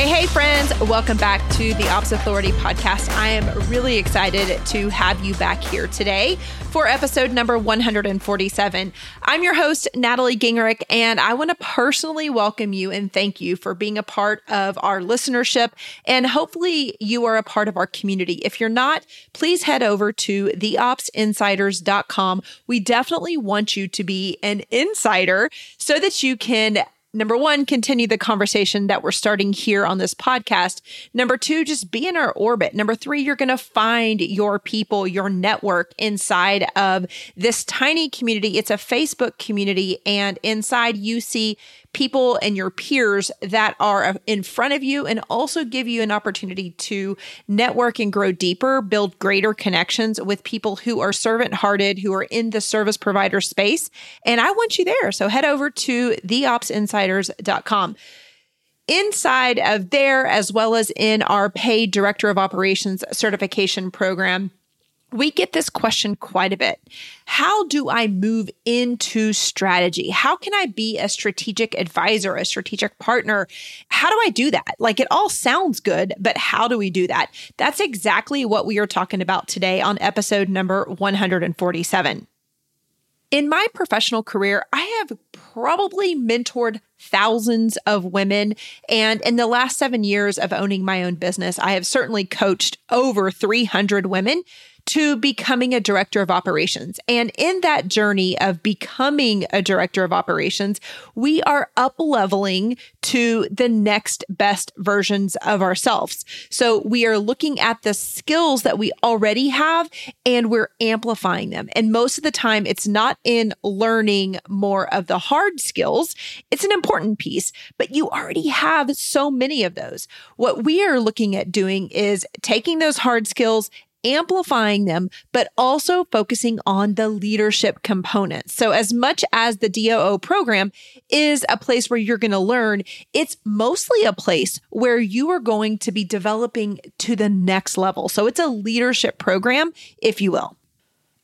Hey, hey, friends, welcome back to the Ops Authority podcast. I am really excited to have you back here today for episode number 147. I'm your host, Natalie Gingrich, and I want to personally welcome you and thank you for being a part of our listenership. And hopefully, you are a part of our community. If you're not, please head over to theopsinsiders.com. We definitely want you to be an insider so that you can number one, continue the conversation that we're starting here on this podcast. Number two, just be in our orbit. Number three, you're going to find your people, your network inside of this tiny community. It's a Facebook community, and inside you see people and your peers that are in front of you and also give you an opportunity to network and grow deeper, build greater connections with people who are servant hearted, who are in the service provider space. And I want you there. So head over to theopsinsiders.com inside of there, as well as in our paid director of operations certification program, we get this question quite a bit. How do I move into strategy? How can I be a strategic advisor, a strategic partner? How do I do that? Like it all sounds good, but how do we do that? That's exactly what we are talking about today on episode number 147. In my professional career, I have probably mentored thousands of women. And in the last seven years of owning my own business, I have certainly coached over 300 women to becoming a director of operations. And in that journey of becoming a director of operations, we are up leveling to the next best versions of ourselves. So we are looking at the skills that we already have and we're amplifying them. And most of the time, it's not in learning more of the hard skills. It's an important piece, but you already have so many of those. What we are looking at doing is taking those hard skills amplifying them, but also focusing on the leadership component. So, as much as the DOO program is a place where you're going to learn, it's mostly a place where you are going to be developing to the next level. So, it's a leadership program, if you will.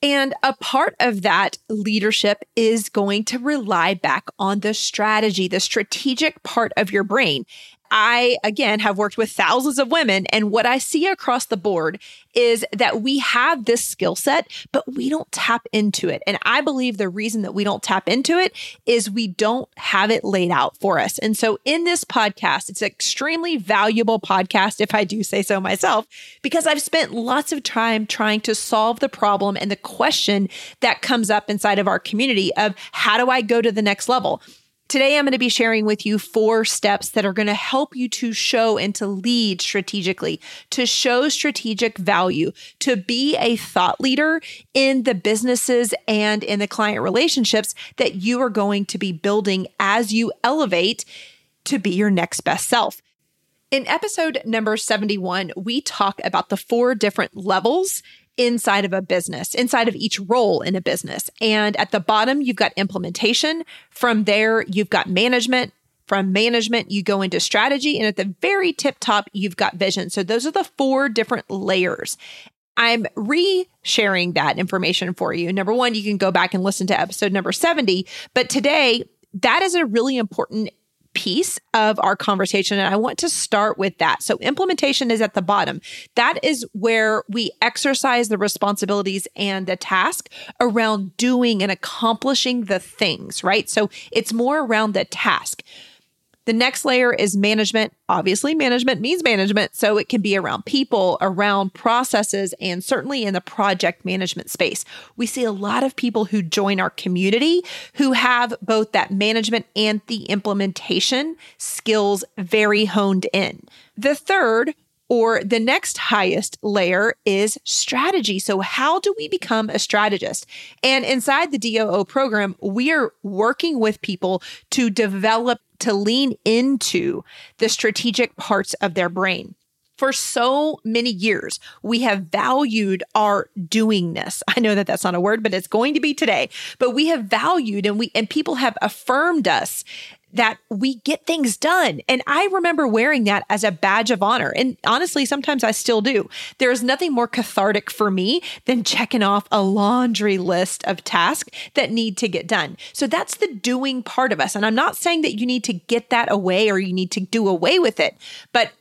And a part of that leadership is going to rely back on the strategy, the strategic part of your brain. I, again, have worked with thousands of women. And what I see across the board is that we have this skill set, but we don't tap into it. And I believe the reason that we don't tap into it is we don't have it laid out for us. And so in this podcast, it's an extremely valuable podcast, if I do say so myself, because I've spent lots of time trying to solve the problem and the question that comes up inside of our community of how do I go to the next level? Today, I'm going to be sharing with you four steps that are going to help you to show and to lead strategically, to show strategic value, to be a thought leader in the businesses and in the client relationships that you are going to be building as you elevate to be your next best self. In episode number 71, we talk about the four different levels inside of a business, inside of each role in a business. And at the bottom, you've got implementation. From there, you've got management. From management, you go into strategy. And at the very tip top, you've got vision. So those are the four different layers. I'm re sharing that information for you. Number one, you can go back and listen to episode number 70. But today, that is a really important piece of our conversation. And I want to start with that. So, implementation is at the bottom. That is where we exercise the responsibilities and the task around doing and accomplishing the things, right? So, it's more around the task. The next layer is management. Obviously, management means management. So it can be around people, around processes, and certainly in the project management space. We see a lot of people who join our community who have both that management and the implementation skills very honed in. The third or the next highest layer is strategy. So, how do we become a strategist? And inside the DOO program, we are working with people to develop, to lean into the strategic parts of their brain. For so many years, we have valued our doingness. I know that that's not a word, but it's going to be today. But we have valued and we and people have affirmed us that we get things done. And I remember wearing that as a badge of honor. And honestly, sometimes I still do. There is nothing more cathartic for me than checking off a laundry list of tasks that need to get done. So that's the doing part of us. And I'm not saying that you need to get that away or you need to do away with it, but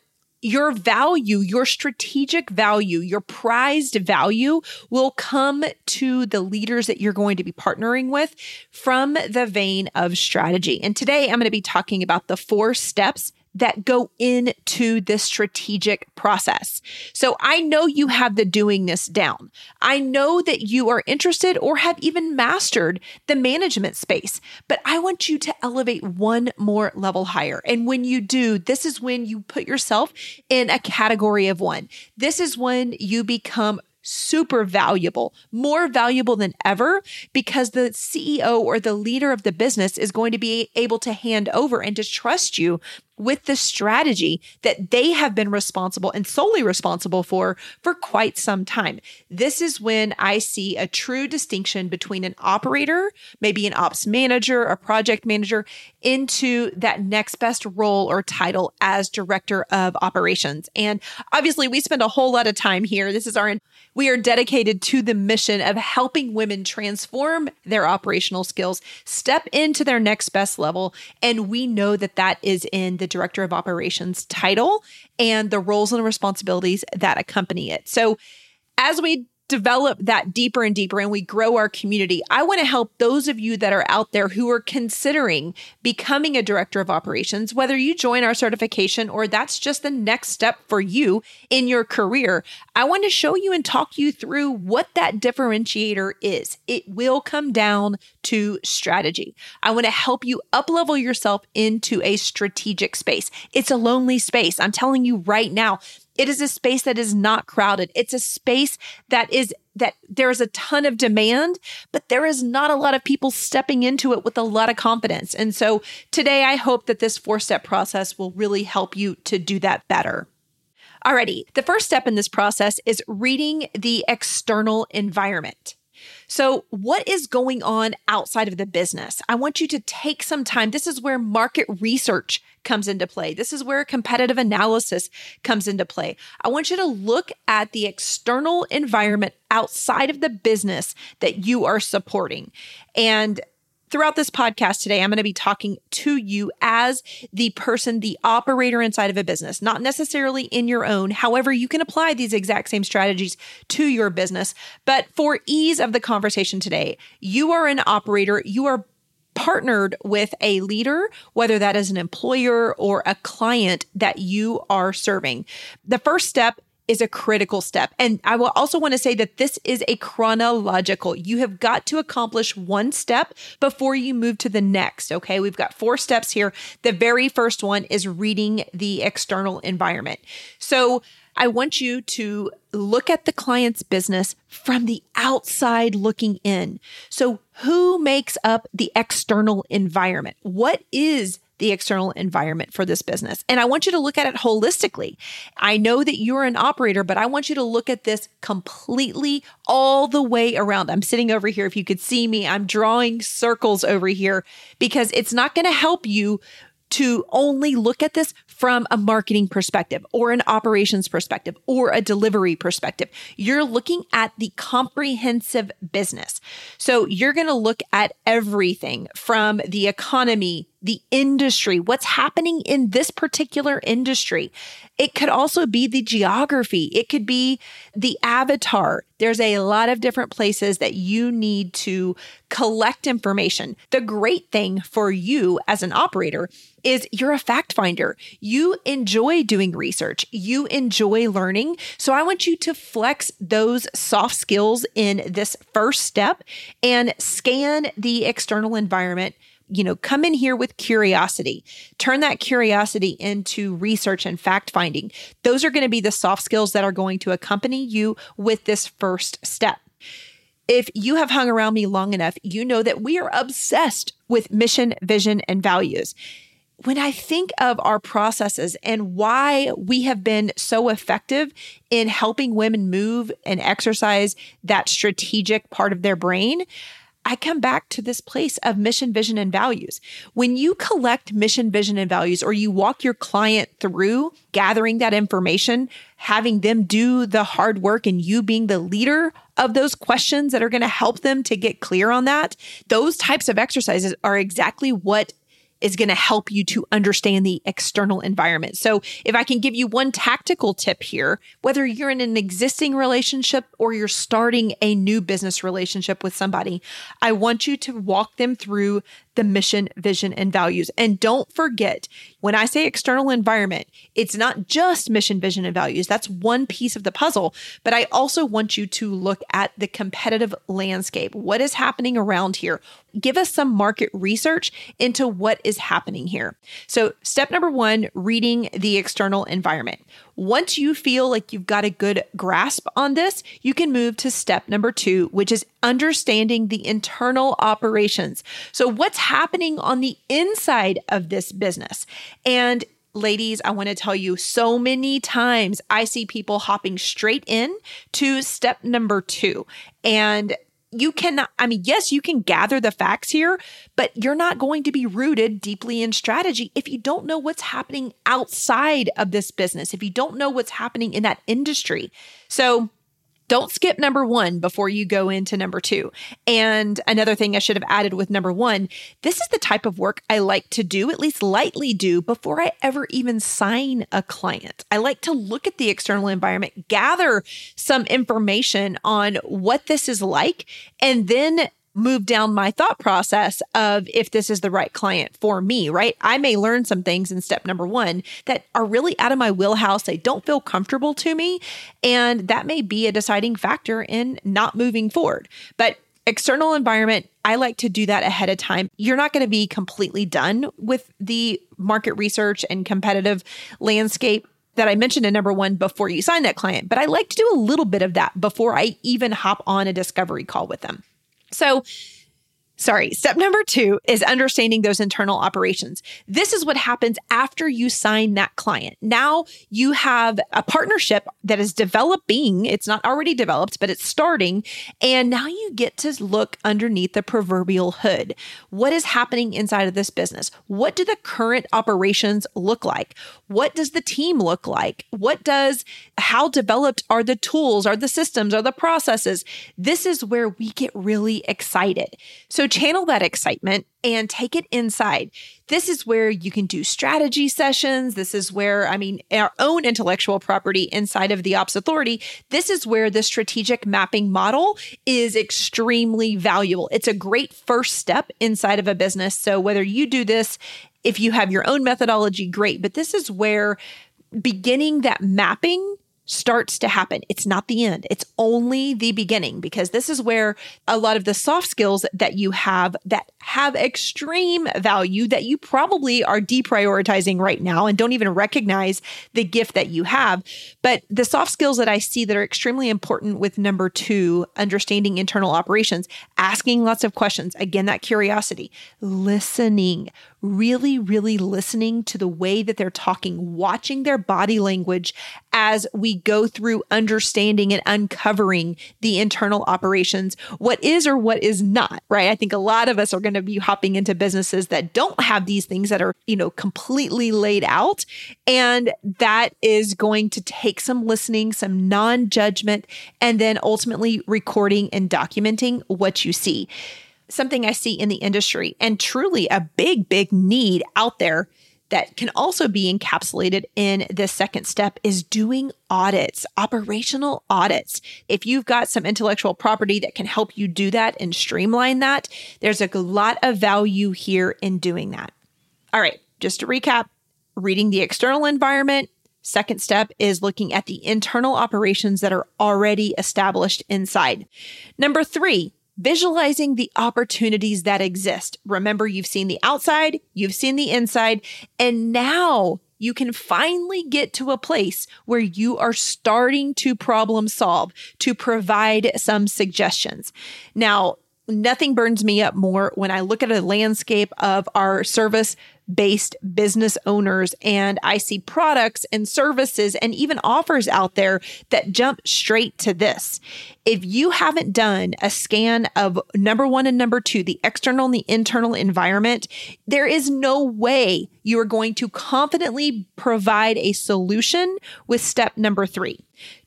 your value, your strategic value, your prized value will come to the leaders that you're going to be partnering with from the vein of strategy. And today I'm going to be talking about the four steps that go into this strategic process. So I know you have the doing this down. I know that you are interested or have even mastered the management space, but I want you to elevate one more level higher. And when you do, this is when you put yourself in a category of one. This is when you become super valuable, more valuable than ever, because the CEO or the leader of the business is going to be able to hand over and to trust you with the strategy that they have been responsible and solely responsible for for quite some time. This is when I see a true distinction between an operator, maybe an ops manager, a project manager, into that next best role or title as director of operations. And obviously, we spend a whole lot of time here. This is our we are dedicated to the mission of helping women transform their operational skills, step into their next best level, and we know that that is in the the director of operations title and the roles and responsibilities that accompany it. So, as we develop that deeper and deeper and we grow our community, I want to help those of you that are out there who are considering becoming a director of operations, whether you join our certification or that's just the next step for you in your career. I want to show you and talk you through what that differentiator is. It will come down to strategy. I want to help you uplevel yourself into a strategic space. It's a lonely space. I'm telling you right now, it is a space that is not crowded. It's a space that is that there is a ton of demand, but there is not a lot of people stepping into it with a lot of confidence. And so today I hope that this four-step process will really help you to do that better. Alrighty, the first step in this process is reading the external environment. So, what is going on outside of the business? I want you to take some time. This is where market research comes into play. This is where competitive analysis comes into play. I want you to look at the external environment outside of the business that you are supporting. And throughout this podcast today, I'm going to be talking to you as the person, the operator inside of a business, not necessarily in your own. However, you can apply these exact same strategies to your business. But for ease of the conversation today, you are an operator, you are partnered with a leader, whether that is an employer or a client that you are serving. The first step is a critical step. And I will also want to say that this is a chronological. You have got to accomplish one step before you move to the next. Okay. We've got four steps here. The very first one is reading the external environment. So I want you to look at the client's business from the outside looking in. So, who makes up the external environment? What is the external environment for this business. And I want you to look at it holistically. I know that you're an operator, but I want you to look at this completely all the way around. I'm sitting over here. If you could see me, I'm drawing circles over here because it's not going to help you to only look at this from a marketing perspective or an operations perspective or a delivery perspective. You're looking at the comprehensive business. So you're going to look at everything from the economy, the industry, what's happening in this particular industry. It could also be the geography, it could be the avatar. There's a lot of different places that you need to collect information. The great thing for you as an operator is you're a fact finder. You enjoy doing research, you enjoy learning. So I want you to flex those soft skills in this first step and scan the external environment you know, come in here with curiosity. Turn that curiosity into research and fact finding. Those are going to be the soft skills that are going to accompany you with this first step. If you have hung around me long enough, you know that we are obsessed with mission, vision, and values when I think of our processes and why we have been so effective in helping women move and exercise that strategic part of their brain, I come back to this place of mission, vision, and values. When you collect mission, vision, and values, or you walk your client through gathering that information, having them do the hard work, and you being the leader of those questions that are going to help them to get clear on that, those types of exercises are exactly what is going to help you to understand the external environment. So, if I can give you one tactical tip here, whether you're in an existing relationship or you're starting a new business relationship with somebody, I want you to walk them through the mission, vision, and values. And don't forget, when I say external environment, it's not just mission, vision, and values. That's one piece of the puzzle. But I also want you to look at the competitive landscape. What is happening around here? Give us some market research into what is happening here. So, step number one reading the external environment. Once you feel like you've got a good grasp on this, you can move to step number two, which is understanding the internal operations. So, what's happening on the inside of this business? And ladies, I want to tell you so many times I see people hopping straight in to step number two. And you cannot, I mean, yes, you can gather the facts here, but you're not going to be rooted deeply in strategy if you don't know what's happening outside of this business, if you don't know what's happening in that industry. So, don't skip number one before you go into number two. And another thing I should have added with number one this is the type of work I like to do, at least lightly do, before I ever even sign a client. I like to look at the external environment, gather some information on what this is like, and then move down my thought process of if this is the right client for me, right? I may learn some things in step number one that are really out of my wheelhouse. They don't feel comfortable to me. And that may be a deciding factor in not moving forward. But external environment, I like to do that ahead of time. You're not going to be completely done with the market research and competitive landscape that I mentioned in number one before you sign that client, but I like to do a little bit of that before I even hop on a discovery call with them. So, Sorry. Step number two is understanding those internal operations. This is what happens after you sign that client. Now you have a partnership that is developing. It's not already developed, but it's starting. And now you get to look underneath the proverbial hood. What is happening inside of this business? What do the current operations look like? What does the team look like? What does, how developed are the tools, are the systems, are the processes? This is where we get really excited. So so channel that excitement and take it inside. This is where you can do strategy sessions. This is where, I mean, our own intellectual property inside of the Ops Authority. This is where the strategic mapping model is extremely valuable. It's a great first step inside of a business. So whether you do this, if you have your own methodology, great. But this is where beginning that mapping starts to happen. It's not the end. It's only the beginning because this is where a lot of the soft skills that you have that have extreme value that you probably are deprioritizing right now and don't even recognize the gift that you have. But the soft skills that I see that are extremely important with number 2, understanding internal operations, asking lots of questions, again that curiosity, listening, really, really listening to the way that they're talking, watching their body language as we go through understanding and uncovering the internal operations, what is or what is not, right? I think a lot of us are going to be hopping into businesses that don't have these things that are, you know, completely laid out. And that is going to take some listening, some non judgment, and then ultimately recording and documenting what you see something I see in the industry and truly a big, big need out there that can also be encapsulated in this second step is doing audits, operational audits. If you've got some intellectual property that can help you do that and streamline that, there's a lot of value here in doing that. All right, just to recap reading the external environment. Second step is looking at the internal operations that are already established inside. Number three, visualizing the opportunities that exist. Remember, you've seen the outside, you've seen the inside, and now you can finally get to a place where you are starting to problem solve to provide some suggestions. Now, nothing burns me up more when I look at a landscape of our service based business owners and I see products and services and even offers out there that jump straight to this. If you haven't done a scan of number one and number two, the external and the internal environment, there is no way you are going to confidently provide a solution with step number three.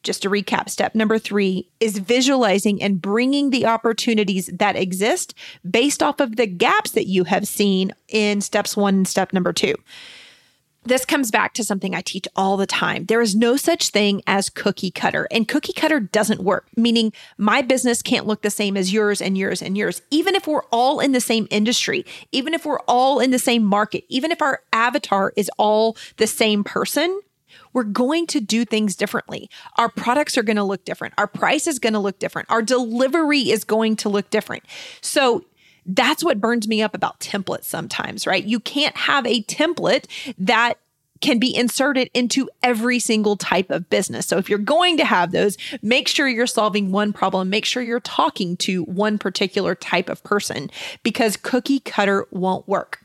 Just to recap, step number three is visualizing and bringing the opportunities that exist based off of the gaps that you have seen in steps one and step number two. This comes back to something I teach all the time. There is no such thing as cookie cutter, and cookie cutter doesn't work, meaning my business can't look the same as yours and yours and yours. Even if we're all in the same industry, even if we're all in the same market, even if our avatar is all the same person, we're going to do things differently. Our products are going to look different. Our price is going to look different. Our delivery is going to look different. So that's what burns me up about templates sometimes, right? You can't have a template that can be inserted into every single type of business. So if you're going to have those, make sure you're solving one problem, make sure you're talking to one particular type of person because cookie cutter won't work.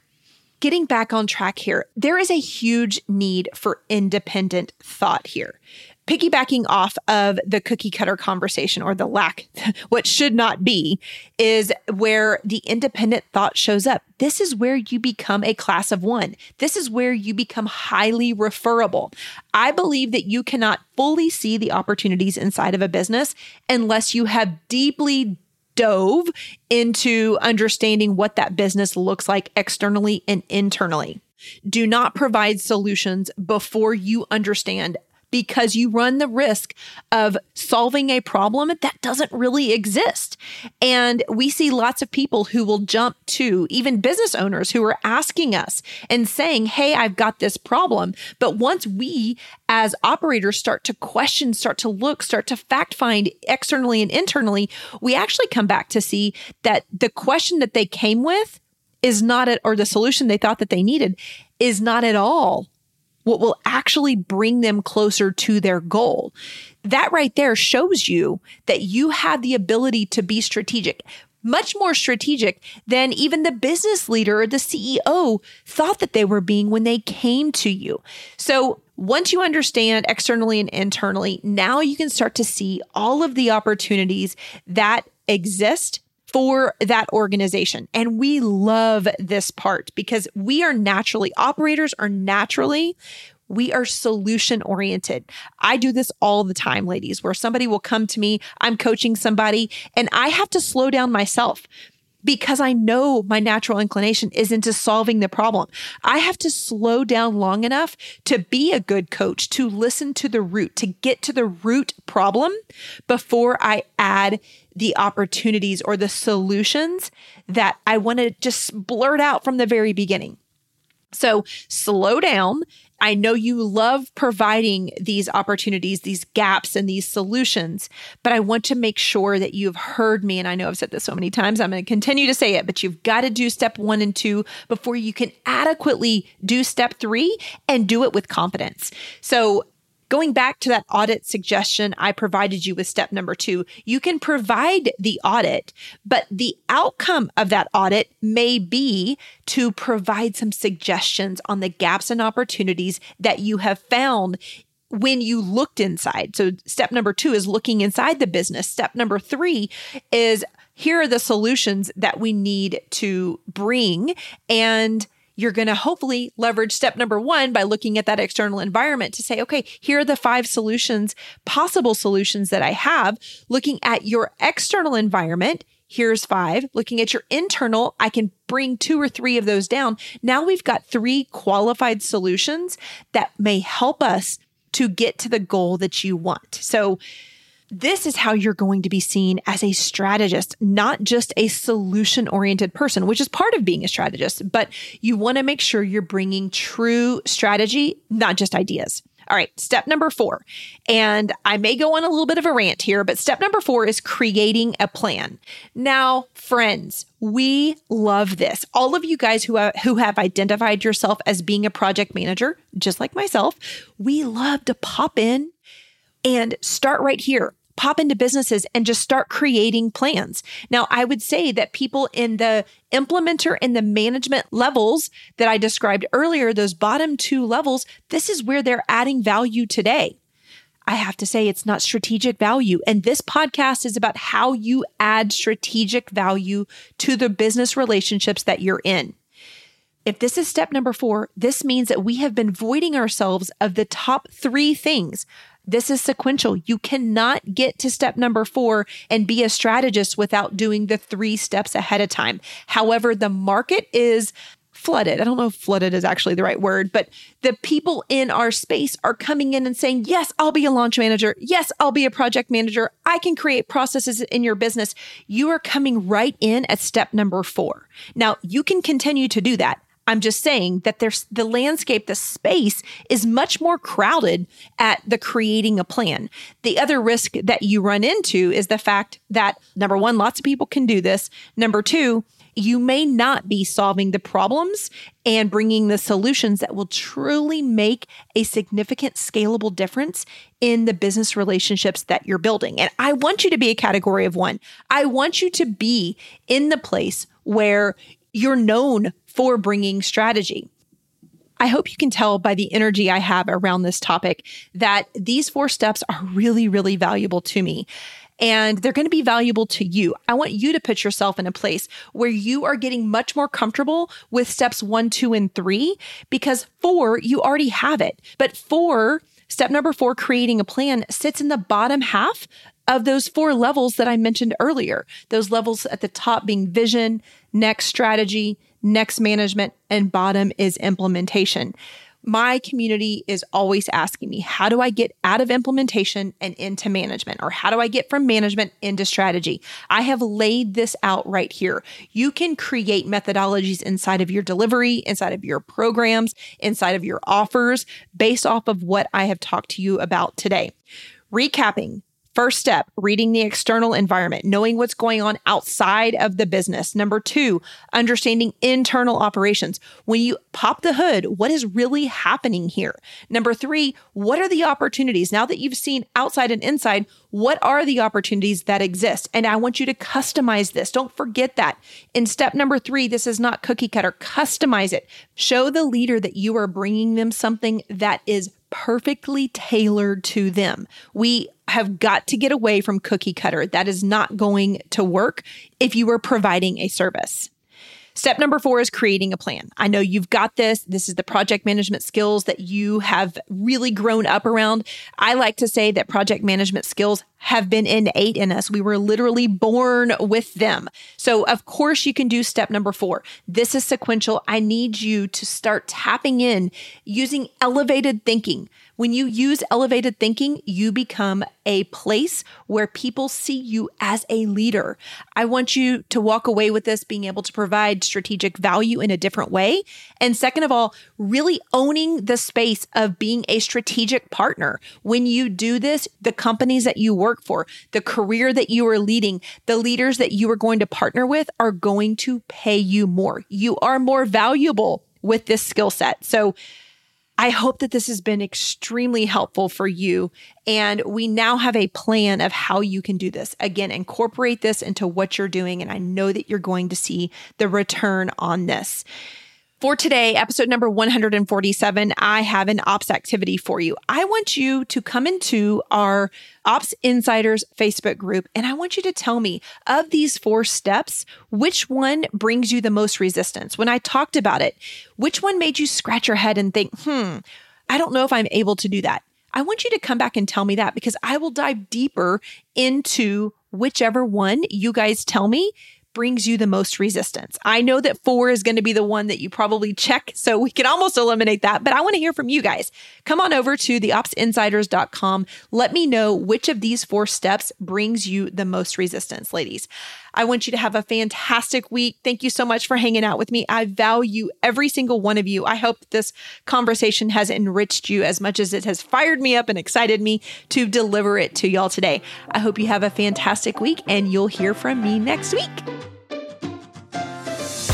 Getting back on track here, there is a huge need for independent thought here piggybacking off of the cookie cutter conversation or the lack, what should not be, is where the independent thought shows up. This is where you become a class of one. This is where you become highly referable. I believe that you cannot fully see the opportunities inside of a business unless you have deeply dove into understanding what that business looks like externally and internally. Do not provide solutions before you understand because you run the risk of solving a problem that doesn't really exist. And we see lots of people who will jump to even business owners who are asking us and saying, Hey, I've got this problem. But once we as operators start to question, start to look, start to fact find externally and internally, we actually come back to see that the question that they came with is not at, or the solution they thought that they needed is not at all what will actually bring them closer to their goal. That right there shows you that you have the ability to be strategic, much more strategic than even the business leader or the CEO thought that they were being when they came to you. So once you understand externally and internally, now you can start to see all of the opportunities that exist for that organization. And we love this part because we are naturally, operators are naturally we are solution oriented. I do this all the time, ladies, where somebody will come to me, I'm coaching somebody, and I have to slow down myself because I know my natural inclination is into solving the problem. I have to slow down long enough to be a good coach, to listen to the root, to get to the root problem before I add the opportunities or the solutions that I want to just blurt out from the very beginning. So slow down. I know you love providing these opportunities, these gaps, and these solutions, but I want to make sure that you've heard me. And I know I've said this so many times, I'm going to continue to say it, but you've got to do step one and two before you can adequately do step three and do it with confidence. So Going back to that audit suggestion I provided you with step number two, you can provide the audit, but the outcome of that audit may be to provide some suggestions on the gaps and opportunities that you have found when you looked inside. So, step number two is looking inside the business. Step number three is here are the solutions that we need to bring. And you're going to hopefully leverage step number one by looking at that external environment to say, okay, here are the five solutions, possible solutions that I have. Looking at your external environment, here's five. Looking at your internal, I can bring two or three of those down. Now we've got three qualified solutions that may help us to get to the goal that you want. So, this is how you're going to be seen as a strategist, not just a solution oriented person, which is part of being a strategist, but you want to make sure you're bringing true strategy, not just ideas. All right, step number four. And I may go on a little bit of a rant here, but step number four is creating a plan. Now, friends, we love this. All of you guys who have, who have identified yourself as being a project manager, just like myself, we love to pop in and start right here pop into businesses and just start creating plans. Now, I would say that people in the implementer and the management levels that I described earlier, those bottom two levels, this is where they're adding value today. I have to say it's not strategic value. And this podcast is about how you add strategic value to the business relationships that you're in. If this is step number four, this means that we have been voiding ourselves of the top three things this is sequential. You cannot get to step number four and be a strategist without doing the three steps ahead of time. However, the market is flooded. I don't know if flooded is actually the right word, but the people in our space are coming in and saying, Yes, I'll be a launch manager. Yes, I'll be a project manager. I can create processes in your business. You are coming right in at step number four. Now, you can continue to do that. I'm just saying that there's the landscape, the space is much more crowded at the creating a plan. The other risk that you run into is the fact that number one, lots of people can do this. Number two, you may not be solving the problems and bringing the solutions that will truly make a significant scalable difference in the business relationships that you're building. And I want you to be a category of one. I want you to be in the place where you're known for bringing strategy. I hope you can tell by the energy I have around this topic that these four steps are really, really valuable to me. And they're going to be valuable to you. I want you to put yourself in a place where you are getting much more comfortable with steps one, two, and three, because four, you already have it. But four, step number four, creating a plan, sits in the bottom half of those four levels that I mentioned earlier. Those levels at the top being vision, next strategy, next management, and bottom is implementation. My community is always asking me, how do I get out of implementation and into management? Or how do I get from management into strategy? I have laid this out right here. You can create methodologies inside of your delivery, inside of your programs, inside of your offers, based off of what I have talked to you about today. Recapping, First step, reading the external environment, knowing what's going on outside of the business. Number two, understanding internal operations. When you pop the hood, what is really happening here? Number three, what are the opportunities? Now that you've seen outside and inside, what are the opportunities that exist? And I want you to customize this. Don't forget that. In step number three, this is not cookie cutter. Customize it. Show the leader that you are bringing them something that is perfectly tailored to them. We have got to get away from cookie cutter. That is not going to work if you are providing a service. Step number four is creating a plan. I know you've got this. This is the project management skills that you have really grown up around. I like to say that project management skills have been innate in us. We were literally born with them. So, of course, you can do step number four. This is sequential. I need you to start tapping in using elevated thinking. When you use elevated thinking, you become a place where people see you as a leader. I want you to walk away with this being able to provide strategic value in a different way. And second of all, really owning the space of being a strategic partner. When you do this, the companies that you work for, the career that you are leading, the leaders that you are going to partner with are going to pay you more. You are more valuable with this skill set. So, I hope that this has been extremely helpful for you. And we now have a plan of how you can do this. Again, incorporate this into what you're doing. And I know that you're going to see the return on this. For today, episode number 147, I have an ops activity for you. I want you to come into our Ops Insiders Facebook group and I want you to tell me of these four steps, which one brings you the most resistance? When I talked about it, which one made you scratch your head and think, hmm, I don't know if I'm able to do that? I want you to come back and tell me that because I will dive deeper into whichever one you guys tell me brings you the most resistance? I know that four is going to be the one that you probably check, so we can almost eliminate that, but I want to hear from you guys. Come on over to theopsinsiders.com. Let me know which of these four steps brings you the most resistance, ladies. I want you to have a fantastic week. Thank you so much for hanging out with me. I value every single one of you. I hope this conversation has enriched you as much as it has fired me up and excited me to deliver it to y'all today. I hope you have a fantastic week and you'll hear from me next week.